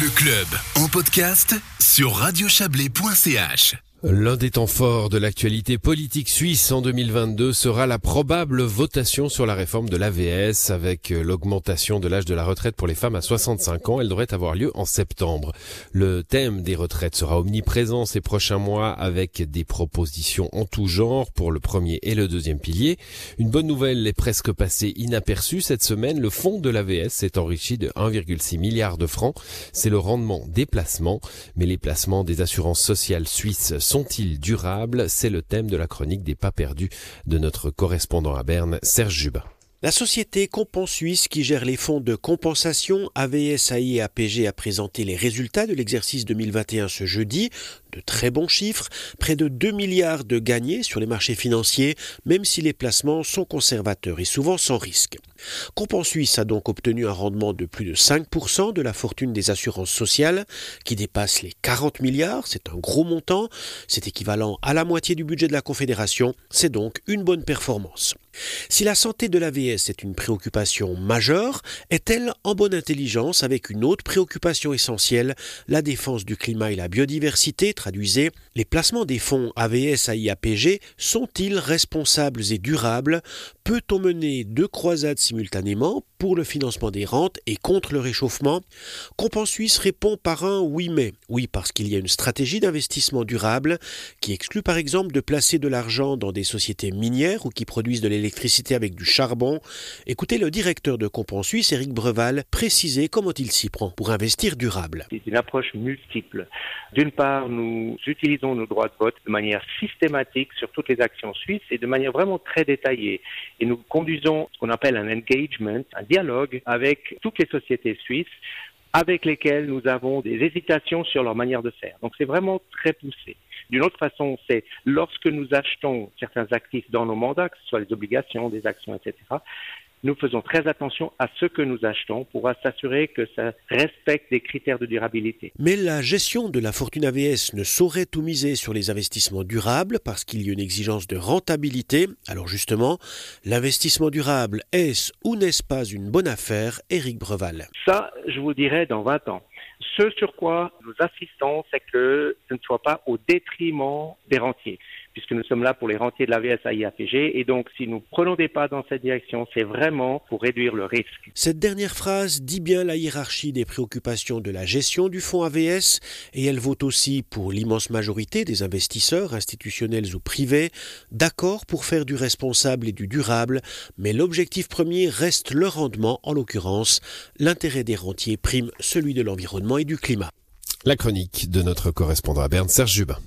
Le club en podcast sur radiochablais.ch. L'un des temps forts de l'actualité politique suisse en 2022 sera la probable votation sur la réforme de l'AVS avec l'augmentation de l'âge de la retraite pour les femmes à 65 ans. Elle devrait avoir lieu en septembre. Le thème des retraites sera omniprésent ces prochains mois avec des propositions en tout genre pour le premier et le deuxième pilier. Une bonne nouvelle est presque passée inaperçue cette semaine. Le fonds de l'AVS s'est enrichi de 1,6 milliard de francs. C'est le rendement des placements, mais les placements des assurances sociales suisses sont-ils durables? C'est le thème de la chronique des pas perdus de notre correspondant à Berne, Serge Jubin. La société Compon Suisse qui gère les fonds de compensation AVS, et APG a présenté les résultats de l'exercice 2021 ce jeudi. De très bons chiffres, près de 2 milliards de gagnés sur les marchés financiers, même si les placements sont conservateurs et souvent sans risque. Compen Suisse a donc obtenu un rendement de plus de 5% de la fortune des assurances sociales, qui dépasse les 40 milliards, c'est un gros montant, c'est équivalent à la moitié du budget de la Confédération, c'est donc une bonne performance. Si la santé de l'AVS est une préoccupation majeure, est-elle en bonne intelligence avec une autre préoccupation essentielle, la défense du climat et la biodiversité, traduisez, les placements des fonds AVS AIAPG sont-ils responsables et durables? Peut-on mener deux croisades simultanément pour le financement des rentes et contre le réchauffement Compen Suisse répond par un oui mais. Oui parce qu'il y a une stratégie d'investissement durable qui exclut par exemple de placer de l'argent dans des sociétés minières ou qui produisent de l'électricité avec du charbon. Écoutez le directeur de Compen Suisse, Eric Breval, préciser comment il s'y prend pour investir durable. C'est une approche multiple. D'une part, nous utilisons nos droits de vote de manière systématique sur toutes les actions suisses et de manière vraiment très détaillée. Et nous conduisons ce qu'on appelle un engagement, un dialogue avec toutes les sociétés suisses avec lesquelles nous avons des hésitations sur leur manière de faire. Donc c'est vraiment très poussé. D'une autre façon, c'est lorsque nous achetons certains actifs dans nos mandats, que ce soit les obligations, des actions, etc., nous faisons très attention à ce que nous achetons pour s'assurer que ça respecte des critères de durabilité. Mais la gestion de la fortune AVS ne saurait tout miser sur les investissements durables parce qu'il y a une exigence de rentabilité. Alors justement, l'investissement durable, est-ce ou n'est-ce pas une bonne affaire, Éric Breval? Ça, je vous dirais dans 20 ans. Ce sur quoi nous insistons, c'est que ce ne soit pas au détriment des rentiers puisque nous sommes là pour les rentiers de la VSAIAPG. Et donc, si nous prenons des pas dans cette direction, c'est vraiment pour réduire le risque. Cette dernière phrase dit bien la hiérarchie des préoccupations de la gestion du fonds AVS et elle vaut aussi pour l'immense majorité des investisseurs, institutionnels ou privés, d'accord pour faire du responsable et du durable, mais l'objectif premier reste le rendement, en l'occurrence, l'intérêt des rentiers prime celui de l'environnement et du climat. La chronique de notre correspondant à Berne, Serge Jubin.